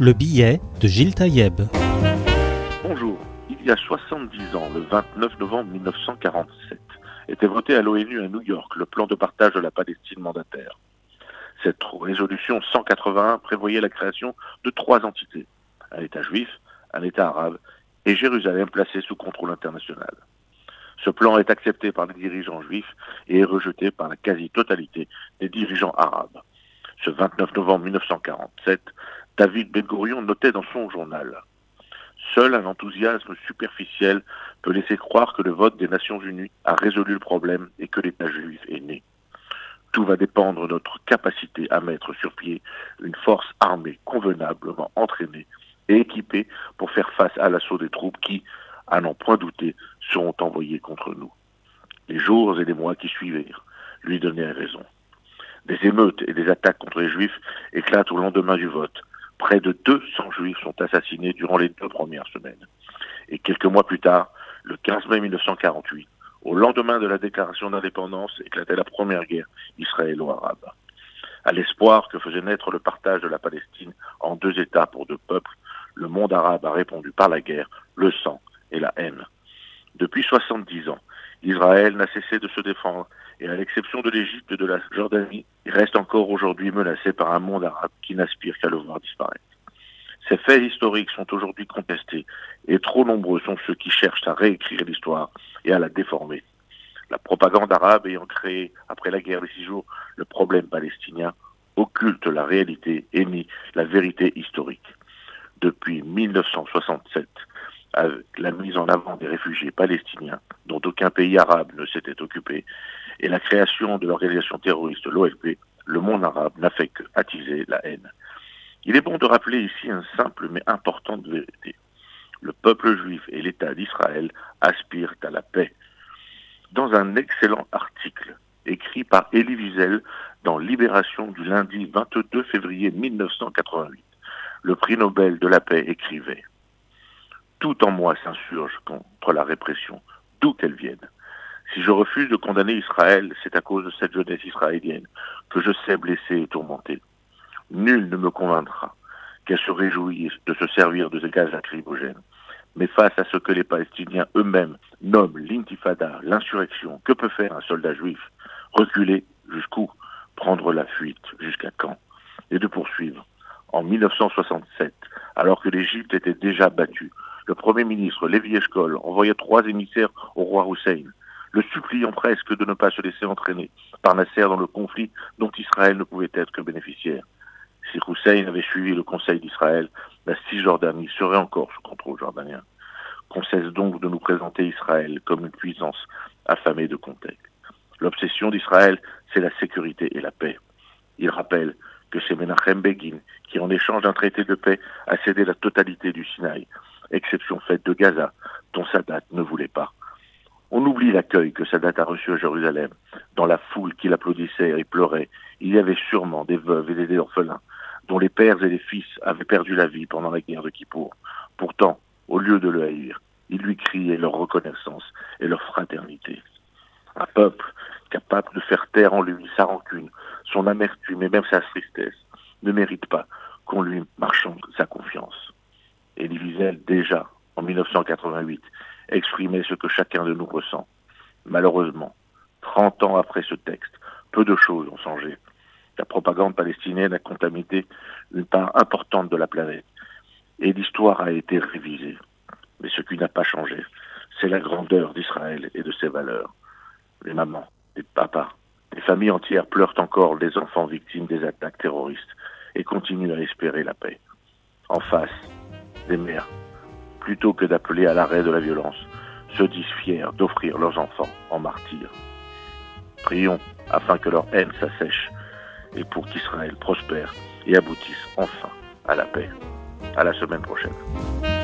Le billet de Gilles Taïeb. Bonjour. Il y a 70 ans, le 29 novembre 1947, était voté à l'ONU à New York le plan de partage de la Palestine mandataire. Cette résolution 181 prévoyait la création de trois entités, un État juif, un État arabe et Jérusalem placé sous contrôle international. Ce plan est accepté par les dirigeants juifs et est rejeté par la quasi-totalité des dirigeants arabes. Ce 29 novembre 1947, David Ben Gurion notait dans son journal Seul un enthousiasme superficiel peut laisser croire que le vote des Nations Unies a résolu le problème et que l'État juif est né. Tout va dépendre de notre capacité à mettre sur pied une force armée convenablement entraînée et équipée pour faire face à l'assaut des troupes qui, à n'en point douter, seront envoyées contre nous. Les jours et les mois qui suivirent lui donnaient raison. Des émeutes et des attaques contre les juifs éclatent au lendemain du vote. Près de 200 juifs sont assassinés durant les deux premières semaines. Et quelques mois plus tard, le 15 mai 1948, au lendemain de la déclaration d'indépendance, éclatait la première guerre israélo-arabe. À l'espoir que faisait naître le partage de la Palestine en deux États pour deux peuples, le monde arabe a répondu par la guerre, le sang et la haine. Depuis 70 ans, Israël n'a cessé de se défendre et à l'exception de l'Égypte et de la Jordanie, il reste encore aujourd'hui menacé par un monde arabe qui n'aspire qu'à le voir disparaître. Ces faits historiques sont aujourd'hui contestés et trop nombreux sont ceux qui cherchent à réécrire l'histoire et à la déformer. La propagande arabe ayant créé, après la guerre des six jours, le problème palestinien, occulte la réalité et nie la vérité historique. Depuis 1967, avec la mise en avant des réfugiés palestiniens, dont aucun pays arabe ne s'était occupé, et la création de l'organisation terroriste l'OLP, le monde arabe n'a fait que attiser la haine. Il est bon de rappeler ici un simple mais important vérité. Le peuple juif et l'État d'Israël aspirent à la paix. Dans un excellent article écrit par Elie Wiesel dans Libération du lundi 22 février 1988, le prix Nobel de la paix écrivait Tout en moi s'insurge contre la répression, d'où qu'elle vienne. Si je refuse de condamner Israël, c'est à cause de cette jeunesse israélienne que je sais blesser et tourmenter. Nul ne me convaincra qu'elle se réjouisse de se servir de ces gaz lacrymogènes. Mais face à ce que les Palestiniens eux-mêmes nomment l'intifada, l'insurrection, que peut faire un soldat juif? Reculer jusqu'où? Prendre la fuite jusqu'à quand? Et de poursuivre. En 1967, alors que l'Égypte était déjà battue, le Premier ministre Lévi Eshkol envoya trois émissaires au roi Hussein le suppliant presque de ne pas se laisser entraîner par Nasser dans le conflit dont Israël ne pouvait être que bénéficiaire. Si Hussein avait suivi le conseil d'Israël, la Cisjordanie serait encore sous contrôle jordanien. Qu'on cesse donc de nous présenter Israël comme une puissance affamée de contexte. L'obsession d'Israël, c'est la sécurité et la paix. Il rappelle que c'est Menachem Begin qui, en échange d'un traité de paix, a cédé la totalité du Sinaï, exception faite de Gaza, dont Sadat ne voulait pas. On oublie l'accueil que Sadat a reçu à Jérusalem. Dans la foule qui l'applaudissait et pleurait, il y avait sûrement des veuves et des orphelins, dont les pères et les fils avaient perdu la vie pendant la guerre de Kippour. Pourtant, au lieu de le haïr, ils lui criaient leur reconnaissance et leur fraternité. Un peuple capable de faire taire en lui sa rancune, son amertume et même sa tristesse ne mérite pas qu'on lui marchande sa confiance. Elie Wiesel, déjà, en 1988, exprimer ce que chacun de nous ressent. Malheureusement, 30 ans après ce texte, peu de choses ont changé. La propagande palestinienne a contaminé une part importante de la planète et l'histoire a été révisée. Mais ce qui n'a pas changé, c'est la grandeur d'Israël et de ses valeurs. Les mamans, les papas, les familles entières pleurent encore les enfants victimes des attaques terroristes et continuent à espérer la paix. En face, des mères, plutôt que d'appeler à l'arrêt de la violence, se disent fiers d'offrir leurs enfants en martyrs. Prions afin que leur haine s'assèche et pour qu'Israël prospère et aboutisse enfin à la paix. À la semaine prochaine.